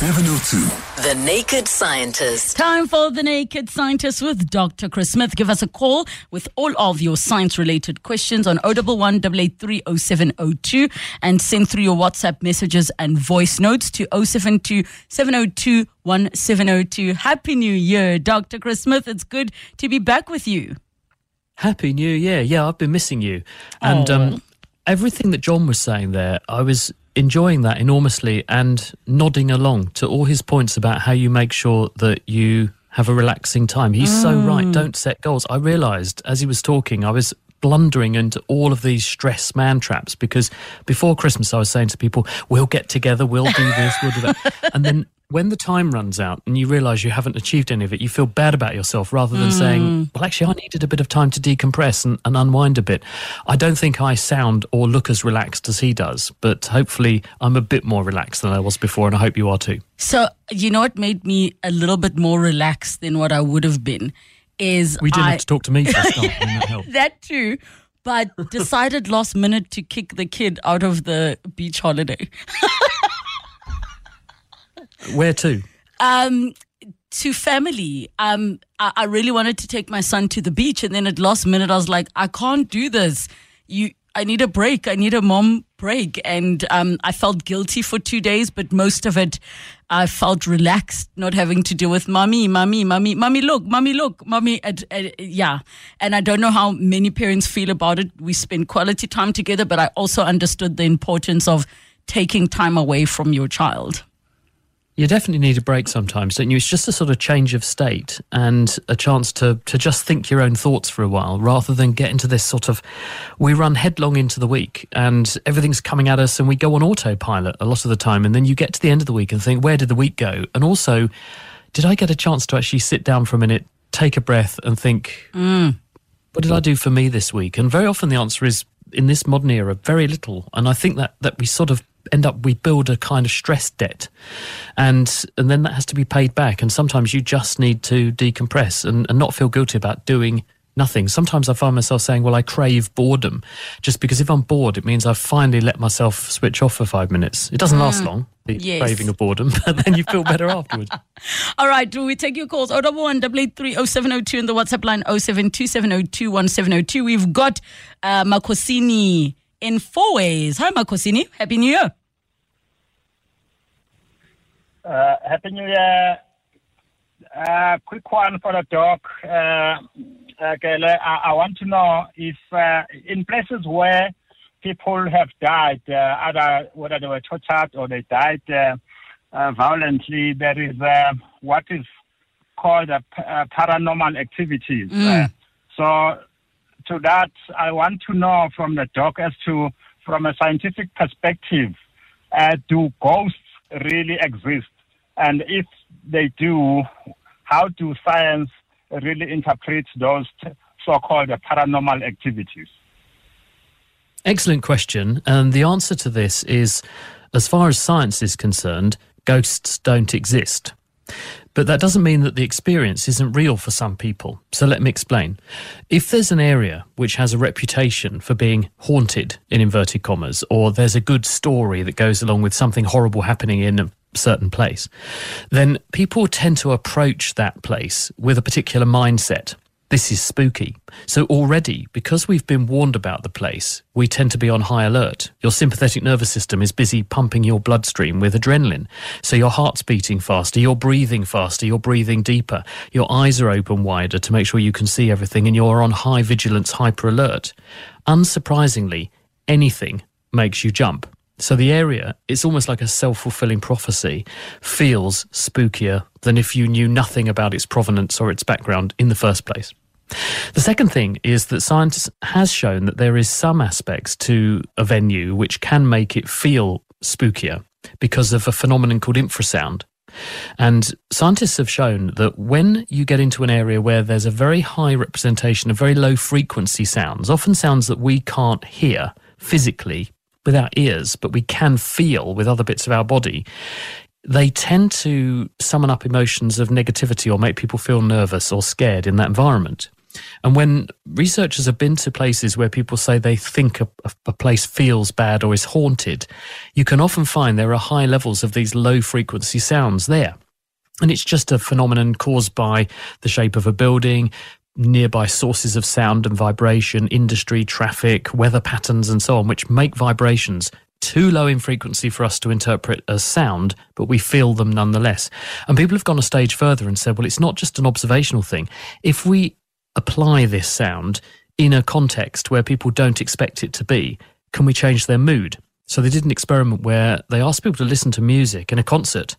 702. The Naked Scientist. Time for the Naked Scientist with Dr. Chris Smith. Give us a call with all of your science related questions on 011 883 and send through your WhatsApp messages and voice notes to 072 702 1702. Happy New Year, Dr. Chris Smith. It's good to be back with you. Happy New Year. Yeah, I've been missing you. And um, everything that John was saying there, I was enjoying that enormously and nodding along to all his points about how you make sure that you have a relaxing time. He's so right. Mm. Don't set goals. I realized as he was talking, I was blundering into all of these stress man traps because before Christmas I was saying to people, we'll get together, we'll do this, we'll do that. and then when the time runs out and you realize you haven't achieved any of it, you feel bad about yourself rather than saying, mm. well, actually, I needed a bit of time to decompress and, and unwind a bit. I don't think I sound or look as relaxed as he does, but hopefully I'm a bit more relaxed than I was before, and I hope you are too. So, you know what made me a little bit more relaxed than what I would have been? Is We didn't I, have to talk to me for a that that too, but decided last minute to kick the kid out of the beach holiday. Where to? Um, to family. Um, I, I really wanted to take my son to the beach, and then at last minute, I was like, I can't do this. You, I need a break. I need a mom break, and um, I felt guilty for two days, but most of it, I felt relaxed, not having to deal with mommy, mommy, mommy, mommy. Look, mommy, look, mommy. Yeah, and I don't know how many parents feel about it. We spend quality time together, but I also understood the importance of taking time away from your child. You definitely need a break sometimes, don't you? It's just a sort of change of state and a chance to, to just think your own thoughts for a while rather than get into this sort of. We run headlong into the week and everything's coming at us and we go on autopilot a lot of the time. And then you get to the end of the week and think, where did the week go? And also, did I get a chance to actually sit down for a minute, take a breath, and think, mm. what did I do for me this week? And very often the answer is in this modern era, very little. And I think that that we sort of end up we build a kind of stress debt, and and then that has to be paid back. And sometimes you just need to decompress and, and not feel guilty about doing nothing. Sometimes I find myself saying, "Well, I crave boredom," just because if I'm bored, it means I've finally let myself switch off for five minutes. It doesn't last long. The Yes. craving of boredom, but then you feel better afterwards. All right, do we take your calls? 011 883 0702 and the WhatsApp line 072702 1702. We've got uh, Makosini in Fourways. Hi, Makosini. Happy New Year. Uh, Happy New Year. Uh, quick one for the doc. Uh, okay, I, I want to know if uh, in places where people have died, uh, either whether they were tortured or they died uh, uh, violently, there is uh, what is called paranormal activities. Uh, so, to that, I want to know from the doc as to, from a scientific perspective, uh, do ghosts really exist? And if they do, how do science really interpret those t- so-called paranormal activities? Excellent question. And the answer to this is as far as science is concerned, ghosts don't exist. But that doesn't mean that the experience isn't real for some people. So let me explain. If there's an area which has a reputation for being haunted, in inverted commas, or there's a good story that goes along with something horrible happening in a certain place, then people tend to approach that place with a particular mindset this is spooky. So already, because we've been warned about the place, we tend to be on high alert. Your sympathetic nervous system is busy pumping your bloodstream with adrenaline. So your heart's beating faster, you're breathing faster, you're breathing deeper. Your eyes are open wider to make sure you can see everything and you're on high vigilance, hyper alert. Unsurprisingly, anything makes you jump. So the area, it's almost like a self-fulfilling prophecy, feels spookier than if you knew nothing about its provenance or its background in the first place. The second thing is that science has shown that there is some aspects to a venue which can make it feel spookier because of a phenomenon called infrasound. And scientists have shown that when you get into an area where there's a very high representation of very low frequency sounds, often sounds that we can't hear physically with our ears, but we can feel with other bits of our body, they tend to summon up emotions of negativity or make people feel nervous or scared in that environment. And when researchers have been to places where people say they think a, a, place feels bad or is haunted, you can often find there are high levels of these low frequency sounds there. And it's just a phenomenon caused by the shape of a building, nearby sources of sound and vibration, industry, traffic, weather patterns, and so on, which make vibrations too low in frequency for us to interpret as sound, but we feel them nonetheless. And people have gone a stage further and said, well, it's not just an observational thing. If we apply this sound in a context where people don't expect it to be, can we change their mood? So they did an experiment where they asked people to listen to music in a concert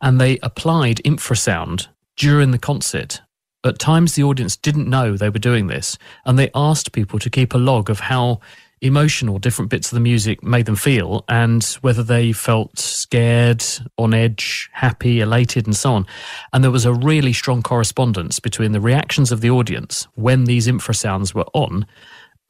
and they applied infrasound during the concert. At times, the audience didn't know they were doing this, and they asked people to keep a log of how emotional different bits of the music made them feel and whether they felt scared, on edge, happy, elated, and so on. And there was a really strong correspondence between the reactions of the audience when these infrasounds were on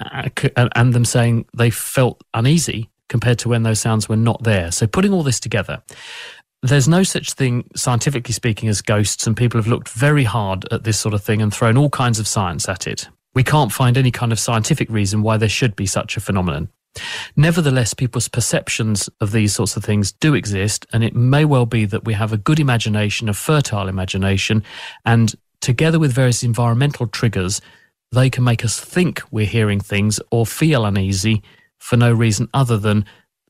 uh, and them saying they felt uneasy compared to when those sounds were not there. So putting all this together, there's no such thing, scientifically speaking, as ghosts, and people have looked very hard at this sort of thing and thrown all kinds of science at it. We can't find any kind of scientific reason why there should be such a phenomenon. Nevertheless, people's perceptions of these sorts of things do exist, and it may well be that we have a good imagination, a fertile imagination, and together with various environmental triggers, they can make us think we're hearing things or feel uneasy for no reason other than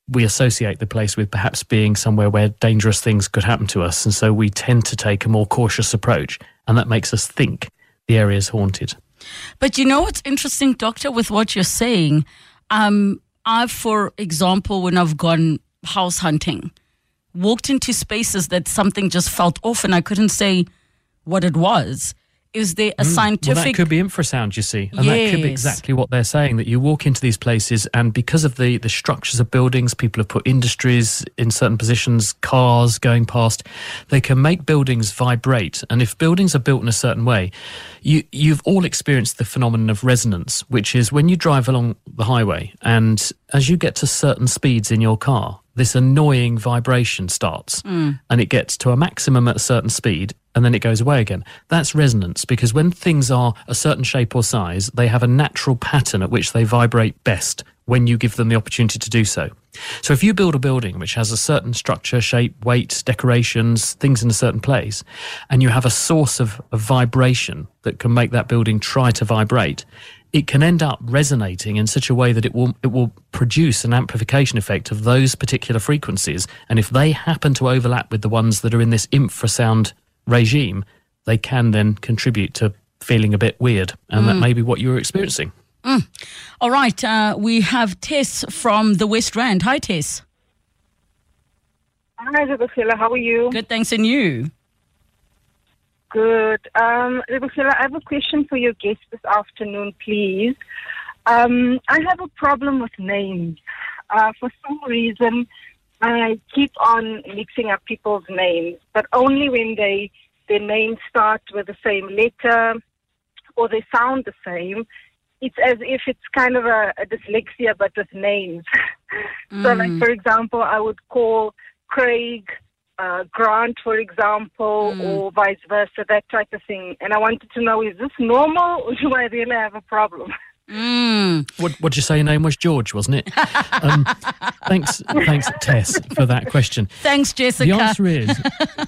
we associate the place with perhaps being somewhere where dangerous things could happen to us. And so we tend to take a more cautious approach, and that makes us think the area is haunted. But you know what's interesting, Doctor, with what you're saying? Um, I've, for example, when I've gone house hunting, walked into spaces that something just felt off and I couldn't say what it was is there a mm. scientific? Well, that could be infrasound, you see, and yes. that could be exactly what they're saying. That you walk into these places, and because of the the structures of buildings, people have put industries in certain positions, cars going past, they can make buildings vibrate. And if buildings are built in a certain way, you you've all experienced the phenomenon of resonance, which is when you drive along the highway, and as you get to certain speeds in your car, this annoying vibration starts mm. and it gets to a maximum at a certain speed and then it goes away again. That's resonance because when things are a certain shape or size, they have a natural pattern at which they vibrate best when you give them the opportunity to do so. So if you build a building which has a certain structure, shape, weight, decorations, things in a certain place, and you have a source of, of vibration that can make that building try to vibrate, it can end up resonating in such a way that it will it will produce an amplification effect of those particular frequencies and if they happen to overlap with the ones that are in this infrasound regime, they can then contribute to feeling a bit weird. And mm. that may be what you're experiencing. Mm. All right. Uh, we have Tess from the West Rand. Hi, Tess. Hi, Rebecca. How are you? Good, thanks. And you? Good. Um, Rebecca, I have a question for your guest this afternoon, please. Um, I have a problem with names. Uh, for some reason, I keep on mixing up people's names, but only when they their names start with the same letter or they sound the same. It's as if it's kind of a, a dyslexia, but with names. Mm. so, like mm. for example, I would call Craig uh, Grant, for example, mm. or vice versa, that type of thing. And I wanted to know: is this normal, or do I really have a problem? Mm. What did you say your name was? George, wasn't it? Um, thanks, thanks, Tess, for that question. Thanks, Jessica. The answer is,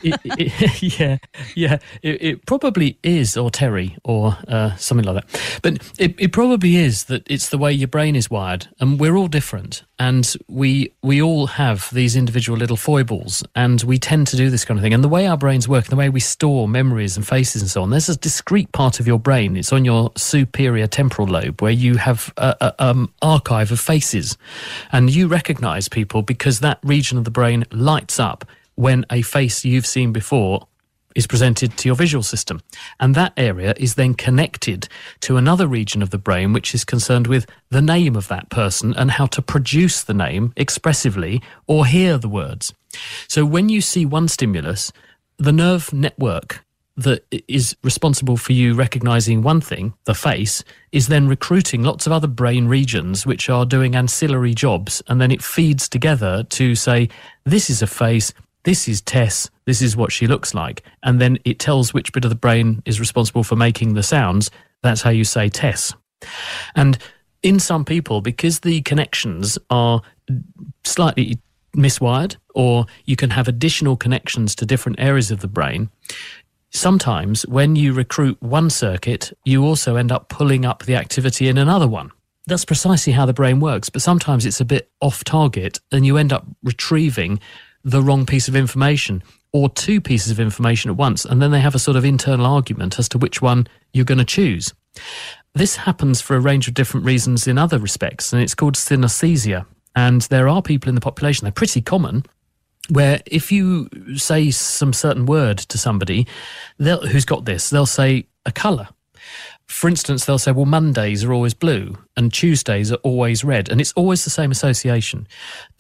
it, it, yeah, yeah, it, it, probably is, or Terry, or uh, something like that. But it, it probably is that it's the way your brain is wired, and we're all different, and we we all have these individual little foibles, and we tend to do this kind of thing. And the way our brains work, and the way we store memories and faces and so on, there's a discrete part of your brain. It's on your superior temporal lobe where you have an um, archive of faces and you recognize people because that region of the brain lights up when a face you've seen before is presented to your visual system. And that area is then connected to another region of the brain which is concerned with the name of that person and how to produce the name expressively or hear the words. So when you see one stimulus, the nerve network that is responsible for you recognizing one thing, the face, is then recruiting lots of other brain regions which are doing ancillary jobs. And then it feeds together to say, this is a face, this is Tess, this is what she looks like. And then it tells which bit of the brain is responsible for making the sounds. That's how you say Tess. And in some people, because the connections are slightly miswired, or you can have additional connections to different areas of the brain, sometimes when you recruit one circuit, you also end up pulling up the activity in another one. That's precisely how the brain works, but sometimes it's a bit off target and you end up retrieving the wrong piece of information or two pieces of information at once, and then they have a sort of internal argument as to which one you're going to choose. This happens for a range of different reasons in other respects, and it's called synesthesia. And there are people in the population, they're pretty common, where if you say some certain word to somebody who's got this, they'll say a colour. For instance, they'll say, well, Mondays are always blue and Tuesdays are always red. And it's always the same association.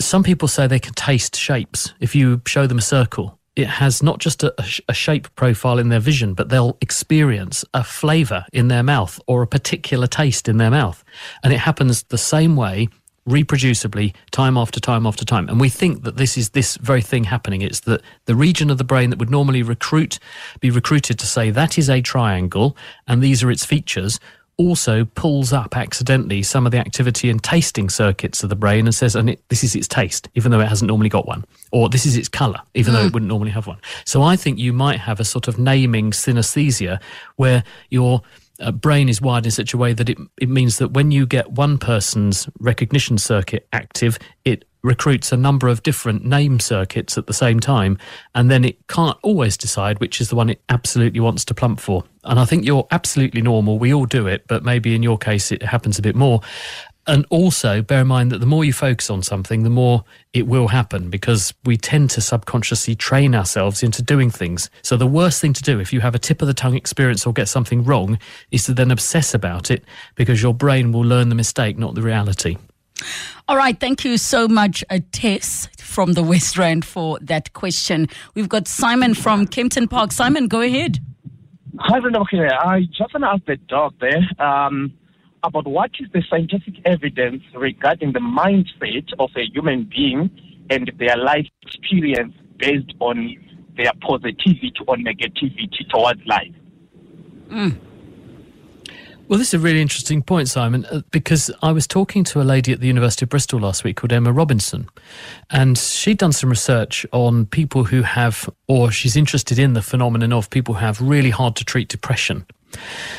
Some people say they can taste shapes. If you show them a circle, it has not just a, a, shape profile in their vision, but they'll experience a flavor in their mouth or a particular taste in their mouth. And it happens the same way reproducibly time after time after time. And we think that this is this very thing happening. It's that the region of the brain that would normally recruit, be recruited to say that is a triangle and these are its features, also pulls up accidentally some of the activity and tasting circuits of the brain and says, and it, this is its taste, even though it hasn't normally got one, or this is its color, even mm. though it hmm. wouldn't normally have one. So I think you might have a sort of naming synesthesia where you're uh, brain is wired in such a way that it, it means that when you get one person's recognition circuit active, it recruits a number of different name circuits at the same time, and then it can't always decide which is the one it absolutely wants to plump for. And I think you're absolutely normal. We all do it, but maybe in your case it happens a bit more. And also bear in mind that the more you focus on something, the more it will happen because we tend to subconsciously train ourselves into doing things. So the worst thing to do if you have a tip of the tongue experience or get something wrong is to then obsess about it because your brain will learn the mistake, not the reality. All right, thank you so much, uh, Tess from the West Rand, for that question. We've got Simon from Kempton Park. Simon, go ahead. Hi, Brenda. I just want to ask the dog there. Um, about what is the scientific evidence regarding the mindset of a human being and their life experience based on their positivity or negativity towards life. Mm. Well, this is a really interesting point, Simon, uh, because I was talking to a lady at the University of Bristol last week called Emma Robinson, and she'd done some research on people who have, or she's interested in the phenomenon of people who have really hard to treat depression.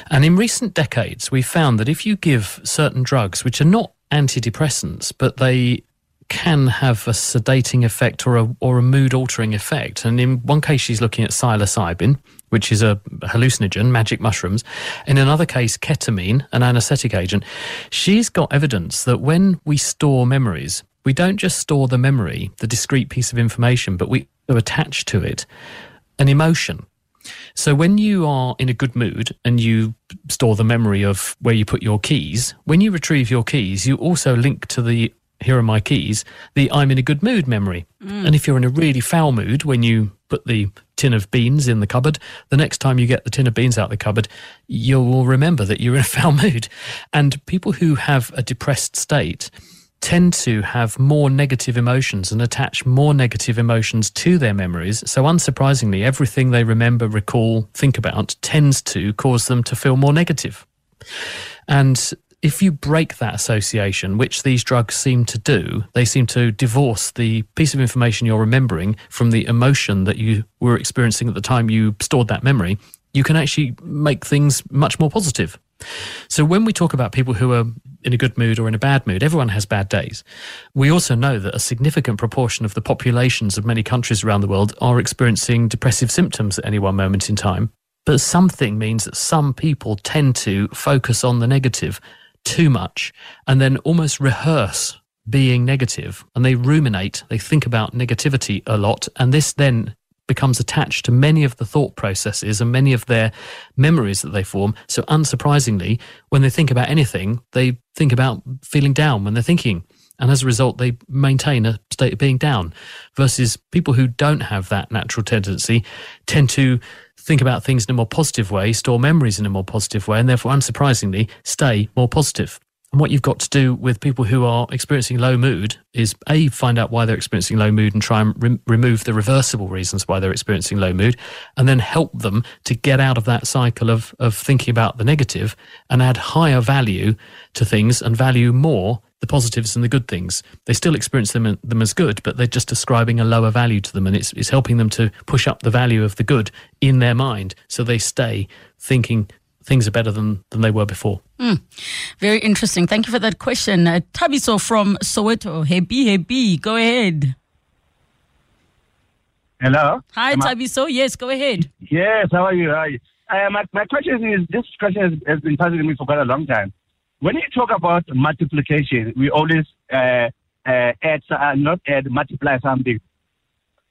And in recent decades, we've found that if you give certain drugs, which are not antidepressants, but they can have a sedating effect or a, or a mood altering effect. And in one case, she's looking at psilocybin, which is a hallucinogen, magic mushrooms. In another case, ketamine, an anesthetic agent. She's got evidence that when we store memories, we don't just store the memory, the discrete piece of information, but we attach to it an emotion. So when you are in a good mood and you store the memory of where you put your keys, when you retrieve your keys, you also link to the here are my keys, the I'm in a good mood memory. Mm. And if you're in a really foul mood when you put the tin of beans in the cupboard, the next time you get the tin of beans out of the cupboard, you will remember that you're in a foul mood. And people who have a depressed state, tend to have more negative emotions and attach more negative emotions to their memories. So, unsurprisingly, everything they remember, recall, think about tends to cause them to feel more negative. And if you break that association, which these drugs seem to do, they seem to divorce the piece of information you're remembering from the emotion that you were experiencing at the time you stored that memory, you can actually make things much more positive. So when we talk about people who are in a good mood or in a bad mood, everyone has bad days. We also know that a significant proportion of the populations of many countries around the world are experiencing depressive symptoms at any one moment in time. But something means that some people tend to focus on the negative too much and then almost rehearse being negative and they ruminate, they think about negativity a lot. And this then becomes attached to many of the thought processes and many of their memories that they form. So, unsurprisingly, when they think about anything, they think about feeling down when they're thinking. And as a result, they maintain a state of being down. Versus people who don't have that natural tendency tend to think about things in a more positive way, store memories in a more positive way, and therefore, unsurprisingly, stay more positive. And what you've got to do with people who are experiencing low mood is A, find out why they're experiencing low mood and try and re- remove the reversible reasons why they're experiencing low mood, and then help them to get out of that cycle of, of thinking about the negative and add higher value to things and value more the positives and the good things. They still experience them, them as good, but they're just ascribing a lower value to them, and it's, it's helping them to push up the value of the good in their mind so they stay thinking things are better than, than they were before. Mm. Very interesting. Thank you for that question. Uh, Thabiso from Soweto. Happy, happy. Go ahead. Hello. Hi, Am Thabiso. I- yes, go ahead. Yes, how are you? How are you? Uh, my, my question is this question has, has, been puzzling me for quite a long time. When you talk about multiplication, we always uh, uh, add, uh, not add, multiply something.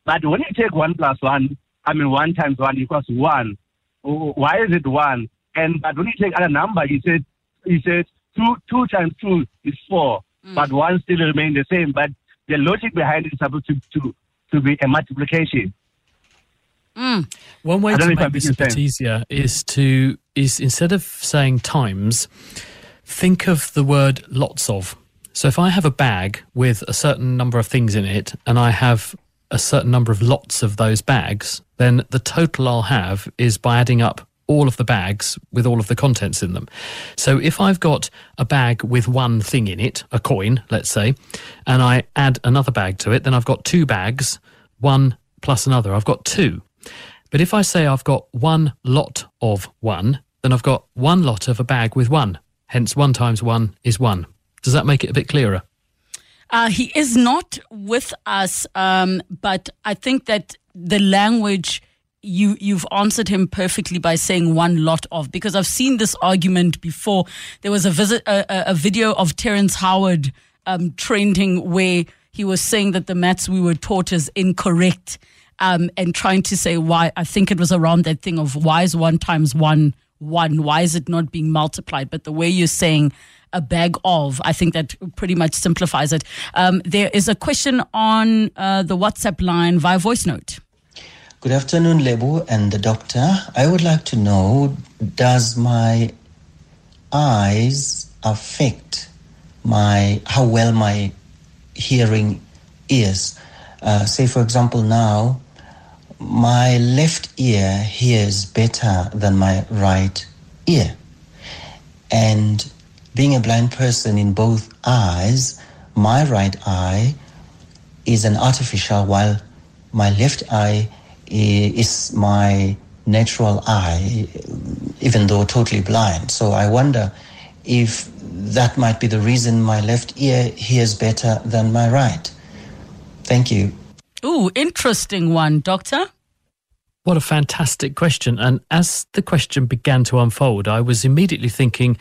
But when you take 1 plus 1, I mean 1 times 1 equals 1. Why is it 1? And but when you take other number, he said he said two two times two is four, mm. but one still remain the same. But the logic behind it is supposed to to, to be a multiplication. Mm. One way to make this a bit sense. easier is to is instead of saying times, think of the word lots of. So if I have a bag with a certain number of things in it, and I have a certain number of lots of those bags, then the total I'll have is by adding up all of the bags with all of the contents in them. So if I've got a bag with one thing in it, a coin, let's say, and I add another bag to it, then I've got two bags, one plus another. I've got two. But if I say I've got one lot of one, then I've got one lot of a bag with one. Hence, one times one is one. Does that make it a bit clearer? Uh, he is not with us, um, but I think that the language you you've answered him perfectly by saying one lot of because I've seen this argument before. There was a visit a, a video of Terrence Howard um, trending where he was saying that the maths we were taught is incorrect um, and trying to say why. I think it was around that thing of why is one times one one? Why is it not being multiplied? But the way you're saying a bag of. I think that pretty much simplifies it. Um, there is a question on uh, the WhatsApp line via voice note. Good afternoon, Lebu and the doctor. I would like to know does my eyes affect my how well my hearing is? Uh, say, for example, now my left ear hears better than my right ear. And being a blind person in both eyes, my right eye is an artificial, while my left eye is my natural eye, even though totally blind. So I wonder if that might be the reason my left ear hears better than my right. Thank you. Ooh, interesting one, Doctor. What a fantastic question. And as the question began to unfold, I was immediately thinking,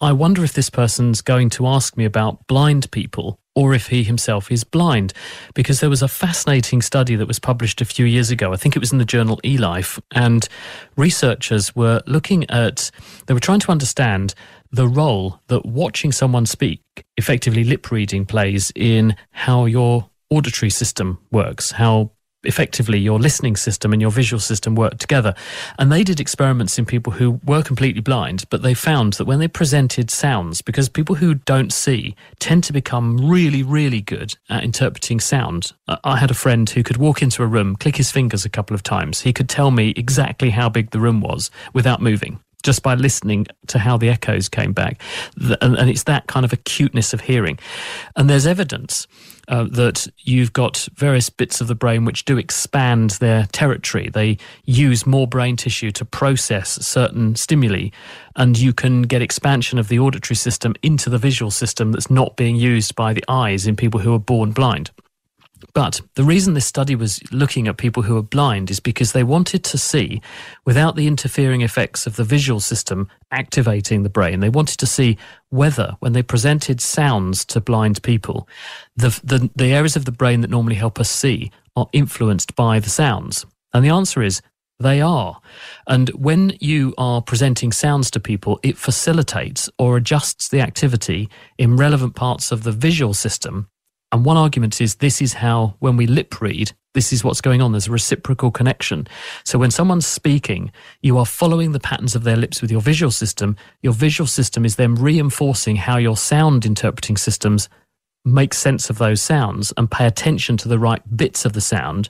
I wonder if this person's going to ask me about blind people or if he himself is blind. Because there was a fascinating study that was published a few years ago. I think it was in the journal eLife. And researchers were looking at, they were trying to understand the role that watching someone speak, effectively lip reading, plays in how your auditory system works, how effectively your listening system and your visual system work together. And they did experiments in people who were completely blind, but they found that when they presented sounds, because people who don't see tend to become really, really good at interpreting sound. Uh, I had a friend who could walk into a room, click his fingers a couple of times. He could tell me exactly how big the room was without moving just by listening to how the echoes came back. And, it's that kind of acuteness of hearing. And there's evidence uh, that you've got various bits of the brain which do expand their territory. They use more brain tissue to process certain stimuli, and you can get expansion of the auditory system into the visual system that's not being used by the eyes in people who are born blind. But the reason this study was looking at people who are blind is because they wanted to see, without the interfering effects of the visual system activating the brain, they wanted to see whether, when they presented sounds to blind people, the, the, the areas of the brain that normally help us see are influenced by the sounds. And the answer is they are. And when you are presenting sounds to people, it facilitates or adjusts the activity in relevant parts of the visual system And one argument is this is how, when we lip read, this is what's going on. There's a reciprocal connection. So when someone's speaking, you are following the patterns of their lips with your visual system. Your visual system is then reinforcing how your sound interpreting systems make sense of those sounds and pay attention to the right bits of the sound.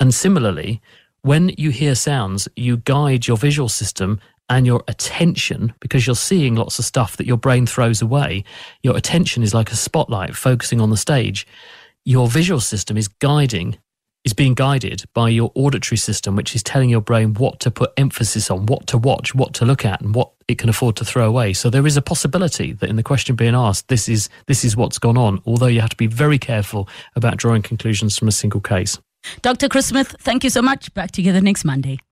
And similarly, when you hear sounds, you guide your visual system and your attention, because you're seeing lots of stuff that your brain throws away, your attention is like a spotlight focusing on the stage. Your visual system is guiding, is being guided by your auditory system, which is telling your brain what to put emphasis on, what to watch, what to look at, and what it can afford to throw away. So there is a possibility that in the question being asked, this is this is what's gone on, although you have to be very careful about drawing conclusions from a single case. Dr. Chris Smith, thank you so much. Back together next Monday.